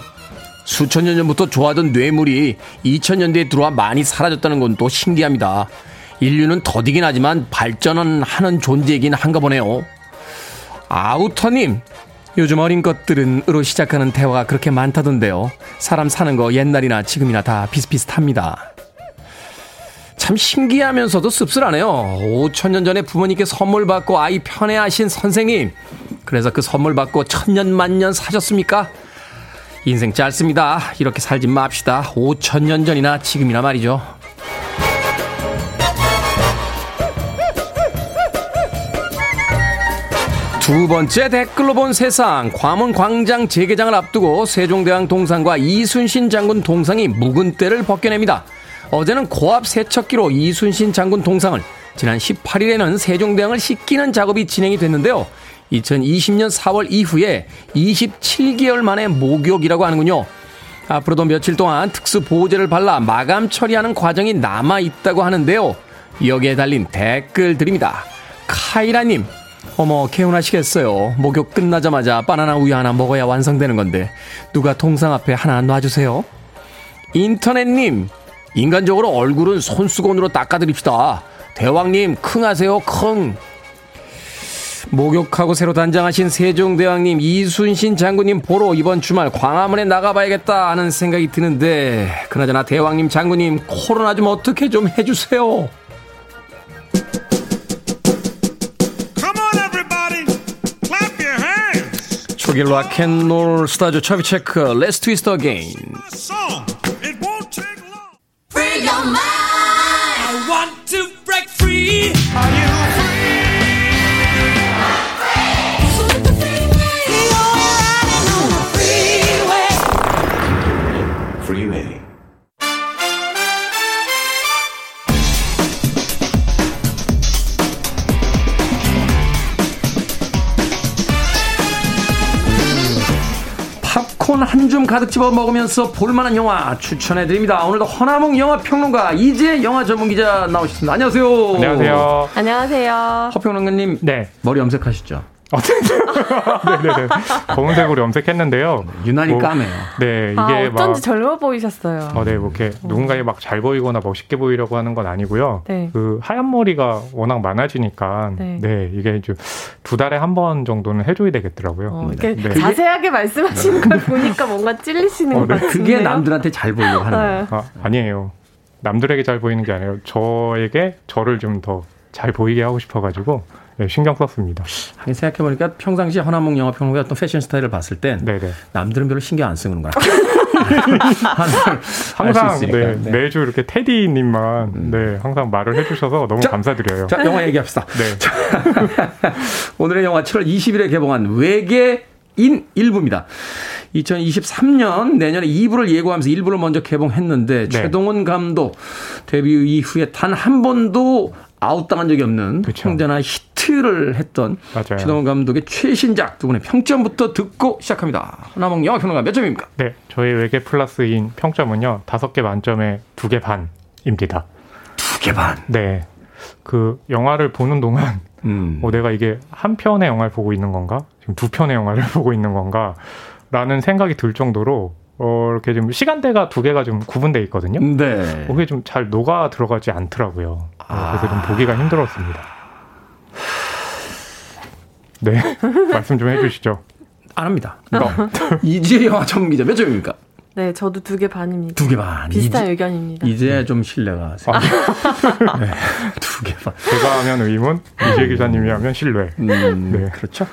수천 년 전부터 좋아하던 뇌물이 2000년대에 들어와 많이 사라졌다는 건 또 신기합니다. 인류는 더디긴 하지만 발전은 하는 존재이긴 한가 보네요. 아우터님, 요즘 어린 것들은 으로 시작하는 대화가 그렇게 많다던데요. 사람 사는 거 옛날이나 지금이나 다 비슷비슷합니다. 참 신기하면서도 씁쓸하네요. 5천년 전에 부모님께 선물 받고 아이 편애하신 선생님. 그래서 그 선물 받고 천년 만년 사셨습니까? 인생 짧습니다. 이렇게 살지 맙시다. 5천년 전이나 지금이나 말이죠. 두 번째 댓글로 본 세상 과문 광장 재개장을 앞두고 세종대왕 동상과 이순신 장군 동상이 묵은 때를 벗겨냅니다. 어제는 고압 세척기로 이순신 장군 동상을 지난 18일에는 세종대왕을 씻기는 작업이 진행이 됐는데요. 2020년 4월 이후에 27개월 만에 목욕이라고 하는군요. 앞으로도 며칠 동안 특수 보호제를 발라 마감 처리하는 과정이 남아 있다고 하는데요. 여기에 달린 댓글들입니다. 카이라님, 어머, 개운하시겠어요. 목욕 끝나자마자 바나나 우유 하나 먹어야 완성되는 건데, 누가 동상 앞에 하나 놔주세요. 인터넷님, 인간적으로 얼굴은 손수건으로 닦아드립시다. 대왕님, 킁하세요, 킁. 목욕하고 새로 단장하신 세종대왕님, 이순신 장군님 보러 이번 주말 광화문에 나가봐야겠다 하는 생각이 드는데, 그나저나 대왕님, 장군님, 코로나 좀 어떻게 좀 해주세요. hands. 초기 락앤롤 스타죠 처비체크 Let's Twist Again My song. It won't take long. Free your mind. I want to break free. Are you 가득 집어 먹으면서 볼만한 영화 추천해드립니다 오늘도 허나몽 영화 평론가 이제 영화 전문 기자 나오셨습니다 안녕하세요 안녕하세요. 안녕하세요. 허평론가님 네. 머리 염색하셨죠 어, 네네네. 검은색으로 염색했는데요. 유난히 뭐, 까매요 네, 이게 아, 막. 어쩐지 젊어 보이셨어요. 어, 네, 뭐 이렇게 누군가에 막 잘 보이거나 멋있게 보이려고 하는 건 아니고요. 네. 그 하얀 머리가 워낙 많아지니까 네. 네, 이게 좀두 달에 한 번 정도는 해줘야 되겠더라고요. 어, 이렇게 네. 자세하게 말씀하시는 걸 보니까 뭔가 찔리시는 어, 것 네. 같은데요. 그게 남들한테 잘 보이려고 하는 거예요 네. 아, 아니에요. 남들에게 잘 보이는 게 아니에요. 저에게 저를 좀 더 잘 보이게 하고 싶어가지고 네, 신경 썼습니다. 하긴 생각해보니까 평상시 허나몽 영화 평론가 어떤 패션 스타일을 봤을 땐 네네. 남들은 별로 신경 안 하는 걸 항상. 네, 네. 매주 이렇게 테디님만 네, 항상 말을 해주셔서 너무 자, 감사드려요. 자 영화 얘기합시다 네. 오늘의 영화 7월 20일에 개봉한 외계인 일부입니다. 2023년 내년에 2부를 예고하면서 1부를 먼저 개봉했는데 네. 최동원 감독 데뷔 이후에 단 한 번도 아웃당한 적이 없는 그쵸. 형제나 히트를 했던 맞아요. 최동원 감독의 최신작 두 분의 평점부터 듣고 시작합니다. 하나몽 영화 평론가 몇 점입니까? 네, 저희 외계 플러스인 평점은요 다섯 개 만점에 두 개 반입니다. 두 개 반. 네, 그 영화를 보는 동안 음. 어, 내가 이게 한 편의 영화를 보고 있는 건가, 지금 두 편의 영화를 보고 있는 건가 라는 생각이 들 정도로 어, 이렇게 좀 시간대가 두 개가 좀 구분돼 있거든요. 네. 어, 그게 좀 잘 녹아 들어가지 않더라고요. 어, 그래서 좀 보기가 힘들었습니다. 네, 말씀 좀 해주시죠. 안 합니다. 이지혜 영화 전문기자 몇 점입니까? 네, 저도 두 개 반입니다. 두 개 반. 비슷한 이제, 의견입니다. 이제 좀 신뢰가. 세. 아. 네, 두개 반. 제가 하면 의문, 이재 기자님이 하면 신뢰. 음, 네. 그렇죠.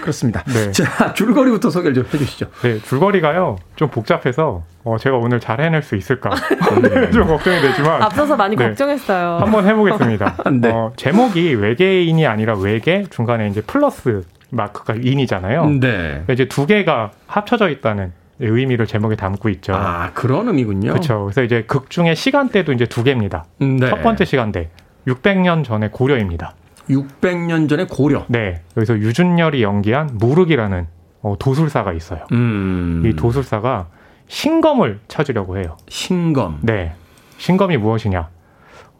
그렇습니다. 네. 자, 줄거리부터 소개를 좀 해주시죠. 네, 줄거리가요 좀 복잡해서 어, 제가 오늘 잘 해낼 수 있을까 좀 걱정이 되지만 앞서서 많이 네. 걱정했어요. 한번 해보겠습니다. 네. 어, 제목이 외계인이 아니라 외계 중간에 이제 플러스 마크가 인이잖아요. 네. 그러니까 이제 두 개가 합쳐져 있다는 의미를 제목에 담고 있죠. 아, 그런 의미군요. 그렇죠. 그래서 이제 극 중에 시간대도 이제 두 개입니다. 네. 첫 번째 시간대 600년 전의 고려입니다. 600년 전의 고려. 네, 여기서 유준열이 연기한 무르기라는 어, 도술사가 있어요. 음. 이 도술사가 신검을 찾으려고 해요. 신검. 네. 신검이 무엇이냐?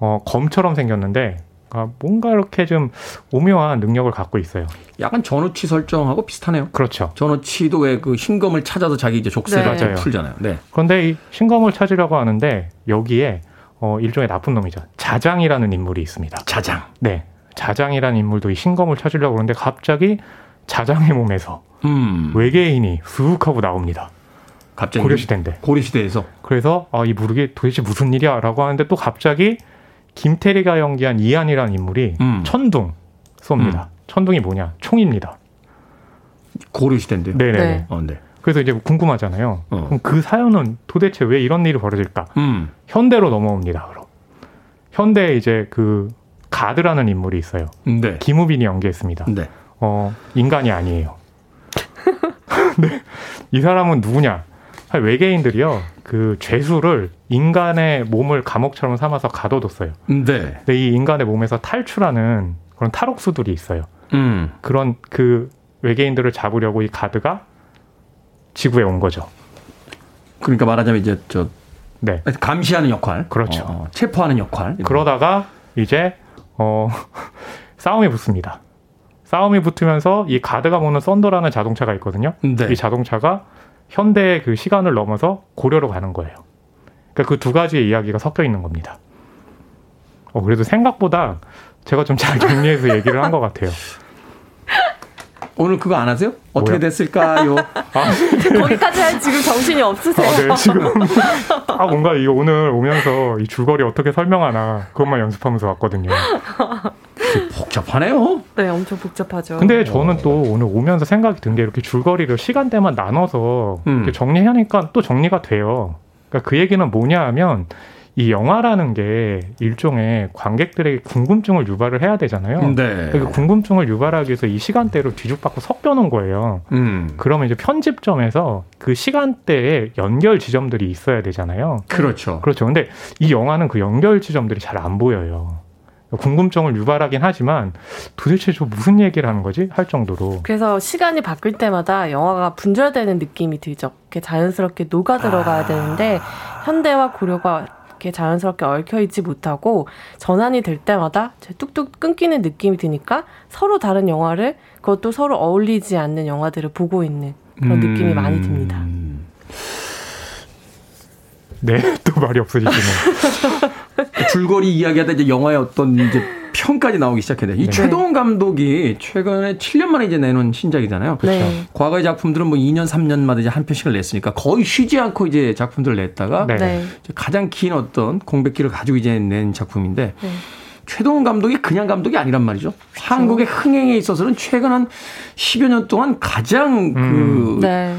어, 검처럼 생겼는데, 아, 뭔가 이렇게 좀 오묘한 능력을 갖고 있어요. 약간 전우치 설정하고 비슷하네요. 그렇죠. 전우치도 왜 그 신검을 찾아서 자기 이제 족쇄를 네. 풀잖아요. 네. 그런데 이 신검을 찾으려고 하는데, 여기에 어, 일종의 나쁜 놈이죠. 자장이라는 인물이 있습니다. 자장. 네. 자장이라는 인물도 이 신검을 찾으려고 그러는데, 갑자기 자장의 몸에서 음. 외계인이 쑥 하고 나옵니다. 갑자기 고려시대인데. 고려시대에서 그래서 아, 이 무르기 도대체 무슨 일이야라고 하는데 또 갑자기 김태리가 연기한 이한이라는 인물이 음. 천둥 쏩니다. 천둥이 뭐냐? 총입니다. 고려시대인데요. 네네. 네. 어, 네. 그래서 이제 궁금하잖아요. 어. 그럼 그 사연은 도대체 왜 이런 일이 벌어질까? 음. 현대로 넘어옵니다. 그럼 현대에 이제 그 가드라는 인물이 있어요. 네. 김우빈이 연기했습니다. 네. 어, 인간이 아니에요. 네. 이 사람은 누구냐? 외계인들이요. 그 죄수를 인간의 몸을 감옥처럼 삼아서 가둬뒀어요. 네. 근데 이 인간의 몸에서 탈출하는 그런 탈옥수들이 있어요. 음. 그런 그 외계인들을 잡으려고 이 가드가 지구에 온 거죠. 그러니까 말하자면 이제 저 네. 감시하는 역할, 그렇죠. 어, 체포하는 역할. 그러다가 이제 어 싸움이 붙습니다. 싸움이 붙으면서 이 가드가 모는 썬더라는 자동차가 있거든요. 네. 이 자동차가 현대의 그 시간을 넘어서 고려로 가는 거예요. 그러니까 그 두 가지의 이야기가 섞여 있는 겁니다. 어, 그래도 생각보다 제가 좀 잘 정리해서 얘기를 한 것 같아요. 오늘 그거 안 하세요? 어떻게 뭐요? 됐을까요? 거기까지 할 지금 정신이 없으세요. 아, 네, 지금. 아, 뭔가 이 오늘 오면서 이 줄거리 어떻게 설명하나 그것만 연습하면서 왔거든요. 복잡하네요. 네, 엄청 복잡하죠. 근데 저는 또 오늘 오면서 생각이 든 게 이렇게 줄거리를 시간대만 나눠서 음. 이렇게 정리하니까 또 정리가 돼요. 그러니까 그 얘기는 뭐냐 하면 이 영화라는 게 일종의 관객들에게 궁금증을 유발을 해야 되잖아요. 네. 그 궁금증을 유발하기 위해서 이 시간대로 뒤죽박고 섞여 놓은 거예요. 음. 그러면 이제 편집점에서 그 시간대에 연결 지점들이 있어야 되잖아요. 그렇죠. 그렇죠. 근데 이 영화는 그 연결 지점들이 잘 안 보여요. 궁금증을 유발하긴 하지만 도대체 저 무슨 얘기를 하는 거지? 할 정도로. 그래서 시간이 바뀔 때마다 영화가 분절되는 느낌이 들죠. 이렇게 자연스럽게 녹아 들어가야 되는데 현대와 고려가 이렇게 자연스럽게 얽혀 있지 못하고 전환이 될 때마다 뚝뚝 끊기는 느낌이 드니까 서로 다른 영화를 그것도 서로 어울리지 않는 영화들을 보고 있는 그런 느낌이 많이 듭니다. 음. 네, 또 말이 없어지시네요. 줄거리 이야기하다 이제 영화의 어떤 이제 평까지 나오기 시작했는데 이 네. 최동원 감독이 최근에 7년 만에 이제 내놓은 신작이잖아요. 네. 과거의 작품들은 뭐 2년, 3년마다 이제 한 편씩을 냈으니까 거의 쉬지 않고 이제 작품들을 냈다가 네. 네. 이제 가장 긴 어떤 공백기를 가지고 이제 낸 작품인데 네. 최동원 감독이 그냥 감독이 아니란 말이죠. 한국의 흥행에 있어서는 최근 한 10여 년 동안 가장 그 네.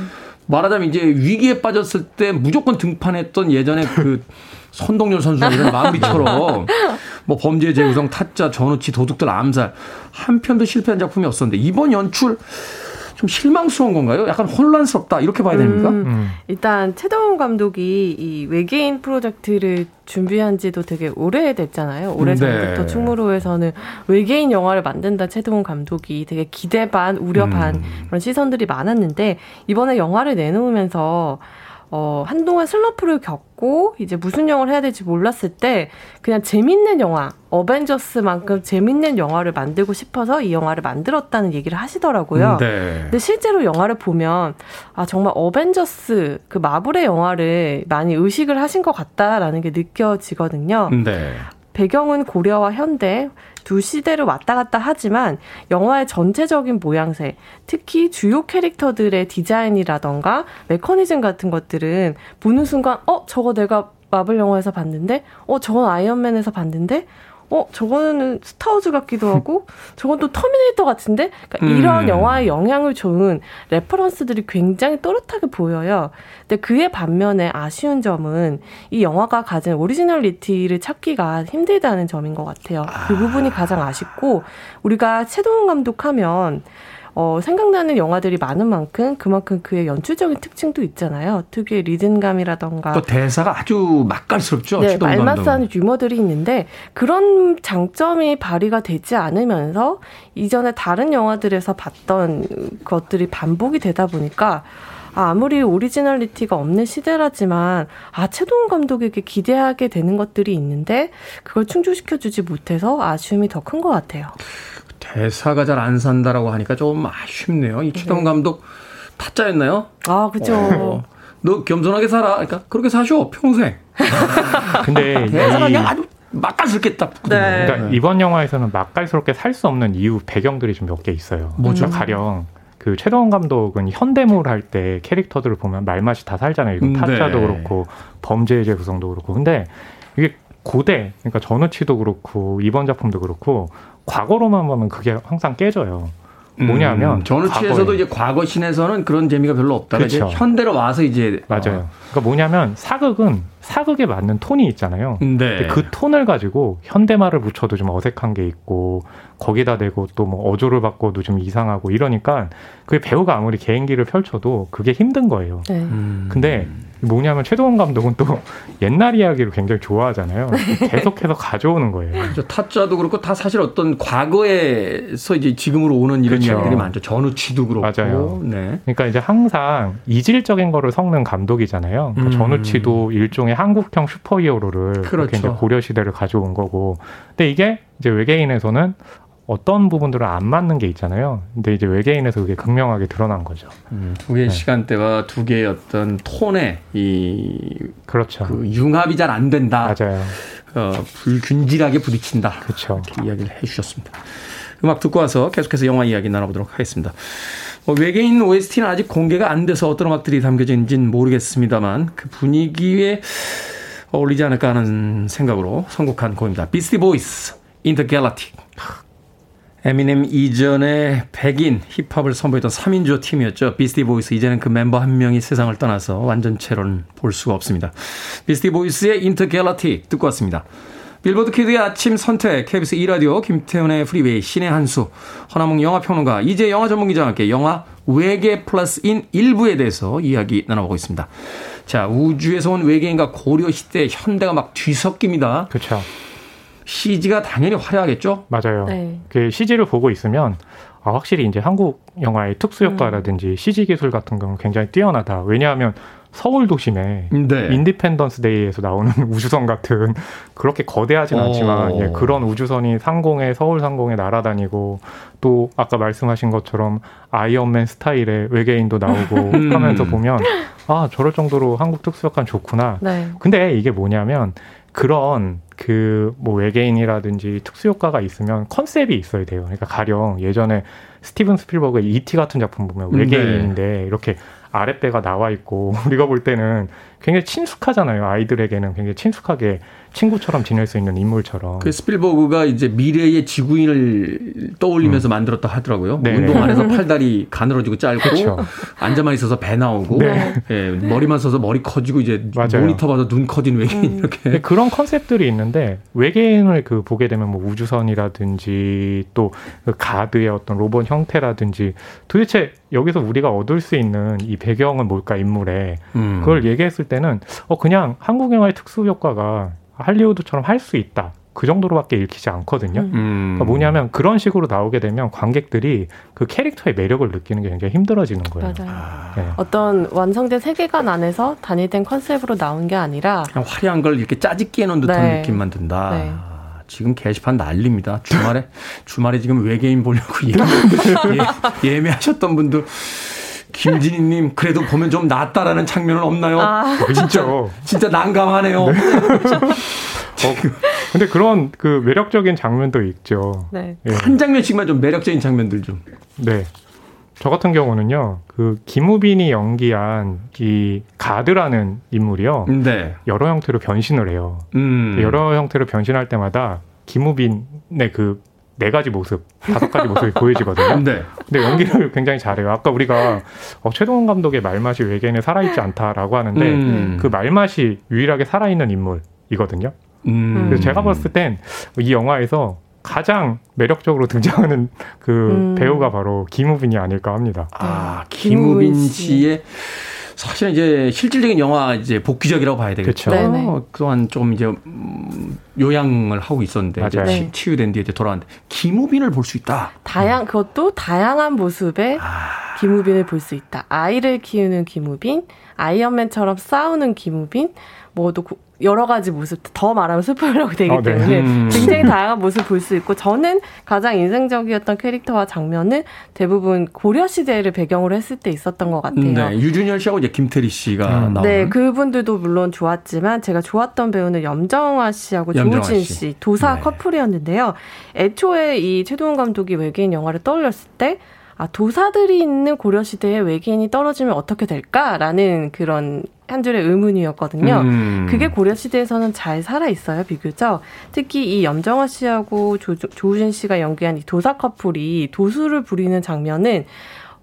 말하자면 이제 위기에 빠졌을 때 무조건 등판했던 예전에 그 선동열 선수나 이런 마무리처럼 뭐 범죄 재구성, 타짜, 전우치, 도둑들 암살 한 편도 실패한 작품이 없었는데 이번 연출 좀 실망스러운 건가요? 약간 혼란스럽다 이렇게 봐야 됩니까? 음, 음. 일단 최동훈 감독이 이 외계인 프로젝트를 준비한 지도 되게 오래됐잖아요. 오래 전부터 네. 충무로에서는 외계인 영화를 만든다 최동훈 감독이 되게 기대 반 우려 반 음. 그런 시선들이 많았는데 이번에 영화를 내놓으면서 어, 한동안 슬럼프를 겪고 이제 무슨 영화를 해야 될지 몰랐을 때 그냥 재밌는 영화, 어벤져스만큼 재밌는 영화를 만들고 싶어서 이 영화를 만들었다는 얘기를 하시더라고요. 네. 근데 실제로 영화를 보면 아 정말 어벤져스 그 마블의 영화를 많이 의식을 하신 것 같다라는 게 느껴지거든요. 네. 배경은 고려와 현대 두 시대를 왔다 갔다 하지만 영화의 전체적인 모양새, 특히 주요 캐릭터들의 디자인이라던가 메커니즘 같은 것들은 보는 순간 어 저거 내가 마블 영화에서 봤는데 어 저건 아이언맨에서 봤는데 어 저거는 스타워즈 같기도 하고 저건 또 터미네이터 같은데 그러니까 이런 음. 영화에 영향을 준 reference들이 굉장히 또렷하게 보여요. 근데 그에 반면에 아쉬운 점은 이 영화가 가진 originality를 찾기가 힘들다는 점인 것 같아요. 그 부분이 가장 아쉽고 우리가 최동훈 감독하면 어, 생각나는 영화들이 많은 만큼 그만큼 그의 연출적인 특징도 있잖아요. 특유의 리듬감이라던가 또 대사가 아주 맛깔스럽죠. 네. 말맛산 유머들이 있는데 그런 장점이 발휘가 되지 않으면서 이전에 다른 영화들에서 봤던 것들이 반복이 되다 보니까 아, 아무리 originality가 없는 시대라지만 아 최동훈 감독에게 기대하게 되는 것들이 있는데 그걸 충족시켜 주지 못해서 아쉬움이 더 큰 것 같아요. 대사가 잘 안 산다라고 하니까 좀 아쉽네요. 이 최동훈 감독 타짜였나요? 아 그죠. 어, 너 겸손하게 살아. 그러니까 그렇게 사셔 평생. 근데 이, 대사가 그냥 아주 맛깔스럽게 딱. 네. 그러니까 이번 영화에서는 맛깔스럽게 살 수 없는 이유 배경들이 좀 몇 개 있어요. 뭐죠? 그러니까 가령 그 최동원 감독은 현대물 할 때 캐릭터들을 보면 말맛이 다 살잖아요. 이거 음, 타짜도 네. 그렇고 범죄의 재구성도 그렇고. 근데 이게 고대, 그러니까 전우치도 그렇고 이번 작품도 그렇고 과거로만 보면 그게 항상 깨져요. 뭐냐면 음, 전우치에서도. 이제 과거 신에서는 그런 재미가 별로 없다가 이제 그쵸. 현대로 와서 이제 맞아요. 그러니까 뭐냐면 사극은 사극에 맞는 톤이 있잖아요. 어, 네. 근데 그 톤을 가지고 현대말을 붙여도 좀 어색한 게 있고 거기다 대고 또 뭐 어조를 바꿔도 좀 이상하고 이러니까 그 배우가 아무리 개인기를 펼쳐도 그게 힘든 거예요. 네. 음. 근데 뭐냐면 최동원 감독은 또 옛날 이야기를 굉장히 좋아하잖아요. 계속해서 가져오는 거예요. 저 타짜도 그렇고 다 사실 어떤 과거에서 이제 지금으로 오는 이런 그쵸. 이야기들이 많죠. 전우치도 그렇고. 맞아요. 네. 그러니까 이제 항상 이질적인 거를 섞는 감독이잖아요. 그러니까 음. 전우치도 일종의 한국형 슈퍼히어로를 그렇죠. 그렇게 이제 고려 시대를 가져온 거고. 근데 이게 이제 외계인에서는 어떤 부분들은 안 맞는 게 있잖아요. 근데 이제 외계인에서 그게 극명하게 드러난 거죠. 음, 두 개의 네. 시간대와 두 개의 어떤 톤의 이 그렇죠. 그 융합이 잘 안 된다. 맞아요. 어, 불균질하게 부딪힌다. 그렇죠. 이렇게 이야기를 해주셨습니다. 음악 듣고 와서 계속해서 영화 이야기 나눠보도록 하겠습니다. 뭐 외계인 OST는 아직 공개가 안 돼서 어떤 음악들이 담겨져 있는지는 모르겠습니다만 그 분위기에 어울리지 않을까 하는 생각으로 선곡한 곡입니다. 비스티 보이스, Intergalactic. 에미넴 이전에 백인 힙합을 선보였던 3인조 팀이었죠. 비스티 보이스. 이제는 그 멤버 한 명이 세상을 떠나서 완전체로는 볼 수가 없습니다. 비스티 보이스의 Intergalactic 듣고 왔습니다. 빌보드 키드의 아침 선택, KBS 2라디오, 김태훈의 프리웨이, 신의 한수, 허남웅 영화평론가, 이제 영화 전문기자와 함께 영화 외계 플러스 인 일부에 대해서 이야기 나눠보고 있습니다. 자, 우주에서 온 외계인과 고려 시대 현대가 막 뒤섞입니다. 그렇죠. CG가 당연히 화려하겠죠? 맞아요. 네. 그 CG를 보고 있으면 아, 확실히 이제 한국 영화의 특수 효과라든지 CG 기술 같은 경우는 굉장히 뛰어나다. 왜냐하면 서울 도심에 네. Independence Day에서 나오는 우주선 같은 그렇게 거대하진 어. 않지만 예, 그런 우주선이 상공에 서울 상공에 날아다니고 또 아까 말씀하신 것처럼 아이언맨 스타일의 외계인도 나오고 음. 하면서 보면 아 저럴 정도로 한국 특수효과는 좋구나. 네. 근데 이게 뭐냐면 그런 그 뭐 외계인이라든지 특수효과가 있으면 컨셉이 있어야 돼요. 그러니까 가령 예전에 스티븐 스필버그의 E.T. 같은 작품 보면 네. 외계인인데 이렇게 아랫배가 나와 있고 우리가 볼 때는 굉장히 친숙하잖아요. 아이들에게는 굉장히 친숙하게 친구처럼 지낼 수 있는 인물처럼. 그 스필버그가 이제 미래의 지구인을 떠올리면서 만들었다 하더라고요. 음. 네. 운동 안 해서 팔다리 가늘어지고 짧고 그쵸. 앉아만 있어서 배 나오고 네. 예, 머리만 써서 머리 커지고 이제 맞아요. 모니터 봐서 눈 커진 외계인 이렇게 근데 그런 컨셉들이 있는데 외계인을 그 보게 되면 뭐 우주선이라든지 또 그 가드의 어떤 로봇 형태라든지 도대체 여기서 우리가 얻을 수 있는 이 배경은 뭘까 인물에 음. 그걸 얘기했을 때는 어 그냥 한국 영화의 특수 효과가 할리우드처럼 할 수 있다. 그 정도로밖에 읽히지 않거든요. 음. 음. 그러니까 뭐냐면 그런 식으로 나오게 되면 관객들이 그 캐릭터의 매력을 느끼는 게 굉장히 힘들어지는 거예요. 맞아요. 네. 어떤 완성된 세계관 안에서 단일된 컨셉으로 나온 게 아니라 그냥 화려한 걸 이렇게 짜집기 해놓은 듯한 네. 느낌만 든다. 네. 지금 게시판 난립니다. 주말에 주말에 지금 외계인 보려고 예매, 예, 예매하셨던 분들 김진희님 그래도 보면 좀 낫다라는 장면은 없나요? 아, 진짜. 진짜 난감하네요. 어, 근데 그런 그 매력적인 장면도 있죠. 네. 예. 한 장면씩만 좀 매력적인 장면들 좀. 네. 저 같은 경우는요, 그 김우빈이 연기한 이 가드라는 인물이요, 네. 여러 형태로 변신을 해요. 음. 여러 형태로 변신할 때마다 김우빈의 그 네 가지 모습, 다섯 가지 모습이 보여지거든요. 네. 근데 연기를 굉장히 잘해요. 아까 우리가 어, 최동원 감독의 말맛이 외계인에 살아있지 않다라고 하는데 음. 그 말맛이 유일하게 살아있는 인물이거든요. 음. 그래서 제가 봤을 땐 이 영화에서 가장 매력적으로 등장하는 그 음. 배우가 바로 김우빈이 아닐까 합니다. 아, 김우빈. 씨의 사실은 이제 실질적인 영화 이제 복귀작이라고 봐야 되겠죠. 그쵸. 네네. 그동안 좀 이제 음, 요양을 하고 있었는데 이제 맞아요. 치- 네. 치유된 뒤에 이제 돌아왔는데 김우빈을 볼 수 있다. 다양 그것도 다양한 모습의 아. 김우빈을 볼 수 있다. 아이를 키우는 김우빈, 아이언맨처럼 싸우는 김우빈, 구- 여러 가지 모습 더 말하면 스포일러가 되기 어, 네. 때문에 음. 굉장히 다양한 모습 볼 수 있고 저는 가장 인상적이었던 캐릭터와 장면은 대부분 고려 시대를 배경으로 했을 때 있었던 것 같아요. 네, 유준열 씨하고 이제 김태리 씨가 음. 나오는. 네, 그분들도 물론 좋았지만 제가 좋았던 배우는 염정아 씨하고 조우진 씨. 씨, 도사 네. 커플이었는데요. 애초에 이 최동원 감독이 외계인 영화를 떠올렸을 때 아, 도사들이 있는 고려시대에 외계인이 떨어지면 어떻게 될까라는 그런 한 줄의 의문이었거든요. 음. 그게 고려 시대에서는 잘 살아 있어요, 비교적. 특히 이 염정아 씨하고 조, 조우진 씨가 연기한 이 도사 커플이 도수를 부리는 장면은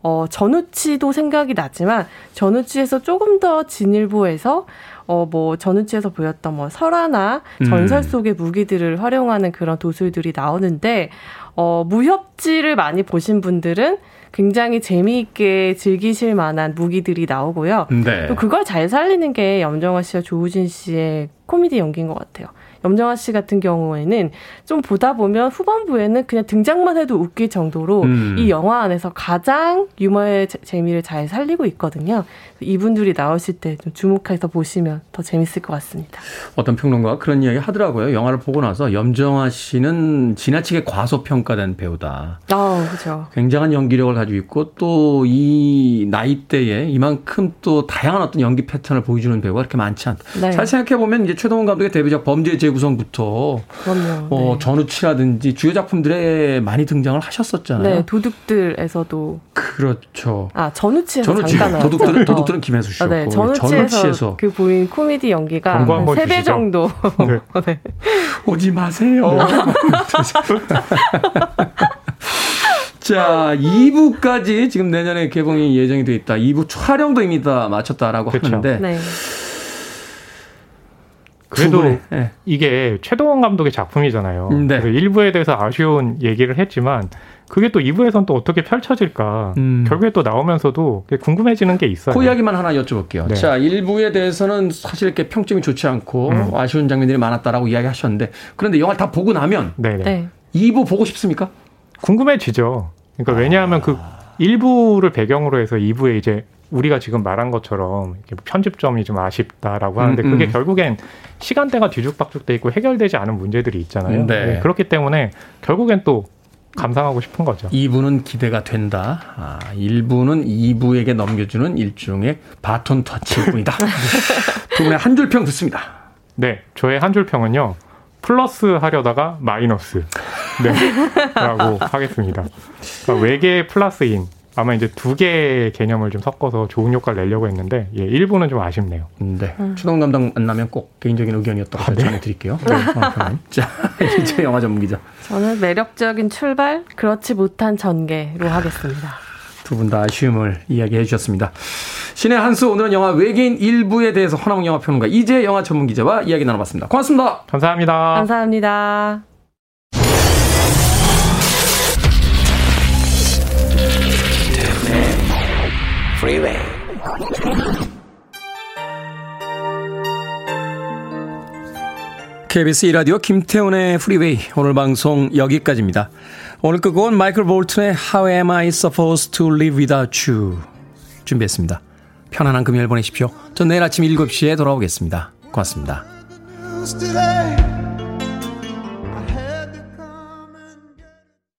어, 전우치도 생각이 나지만 전우치에서 조금 더 진일보해서 어, 뭐, 전우치에서 보였던 뭐, 설화나 전설 속의 무기들을 활용하는 그런 도술들이 나오는데, 어, 무협지를 많이 보신 분들은 굉장히 재미있게 즐기실 만한 무기들이 나오고요. 네. 또 그걸 잘 살리는 게 염정아 씨와 조우진 씨의 코미디 연기인 것 같아요. 염정아 씨 같은 경우에는 좀 보다 보면 후반부에는 그냥 등장만 해도 웃길 정도로 음. 이 영화 안에서 가장 유머의 재- 재미를 잘 살리고 있거든요. 이분들이 나오실 때 좀 주목해서 보시면 더 재밌을 것 같습니다. 어떤 평론가가 그런 이야기 하더라고요. 영화를 보고 나서 염정아 씨는 지나치게 과소평가된 배우다. 아, 그죠. 굉장한 연기력을 가지고 있고 또 이 나이대에 이만큼 또 다양한 어떤 연기 패턴을 보여주는 배우가 그렇게 많지 않다. 네. 잘 생각해 보면 이제 최동원 감독의 데뷔작 범죄 재 구성부터 그럼요. 어, 네. 전우치라든지 주요 작품들에 많이 등장을 하셨었잖아요. 네, 도둑들에서도 그렇죠. 아 전우치에서 전우치 잠깐 나왔죠. 도둑들은 어. 도둑들은 김혜수 씨였고 아, 네, 전우치에서, 전우치에서 그 보인 코미디 연기가 광고 한번 3배 주시죠. 정도. 네. 네. 오지 마세요. 자, 2부까지 지금 내년에 개봉이 예정이 돼 있다. 2부 촬영도 이미 다 마쳤다라고 그쵸. 하는데 네. 그래도 예. 이게 최동원 감독의 작품이잖아요. 음, 네. 그래서 일부에 대해서 아쉬운 얘기를 했지만 그게 또 2부에선 또 어떻게 펼쳐질까. 음. 결국에 또 나오면서도 궁금해지는 게 있어요. 그 이야기만 하나 여쭤볼게요. 네. 자, 1부에 대해서는 사실 이렇게 평점이 좋지 않고 음. 아쉬운 장면들이 많았다라고 이야기 하셨는데 그런데 영화를 다 보고 나면 네네. 네. 2부 보고 싶습니까? 궁금해지죠. 그러니까 왜냐하면 그 일부를 배경으로 해서 2부에 이제 우리가 지금 말한 것처럼 뭐 편집점이 좀 아쉽다라고 하는데 음, 그게 음. 결국엔 시간대가 뒤죽박죽돼 있고 해결되지 않은 문제들이 있잖아요. 네. 네, 그렇기 때문에 결국엔 또 감상하고 싶은 거죠. 2부는 기대가 된다. 아, 1부는 2부에게 넘겨주는 일종의 바톤 터치일 뿐이다. 두 분의 한 줄 평 듣습니다. 네, 저의 한 줄 평은요. 플러스 하려다가 마이너스. 네. 라고 하겠습니다. 그러니까 외계 플러스인. 아마 이제 두 개의 개념을 좀 섞어서 좋은 효과를 내려고 했는데, 예, 일부는 좀 아쉽네요. 네. 추동 감독 만나면 꼭 개인적인 의견이었다고 아, 네. 전해드릴게요. 네. 어, 자, 이제 영화 전문 기자. 저는 매력적인 출발, 그렇지 못한 전개로 하겠습니다. 두 분 다 아쉬움을 이야기해 주셨습니다. 신의 한수 오늘은 영화 외계인 일부에 대해서 허나몽 영화 평론가 이재 영화 전문 기자와 이야기 나눠봤습니다. 고맙습니다. 감사합니다. 감사합니다. Freeway. KBS 2라디오 김태훈의 프리웨이 오늘 방송 여기까지입니다. 오늘 끝곡은 마이클 볼튼의 How Am I Supposed to Live Without You 준비했습니다. 편안한 금요일 보내십시오. 전 내일 아침 7시에 돌아오겠습니다. 고맙습니다.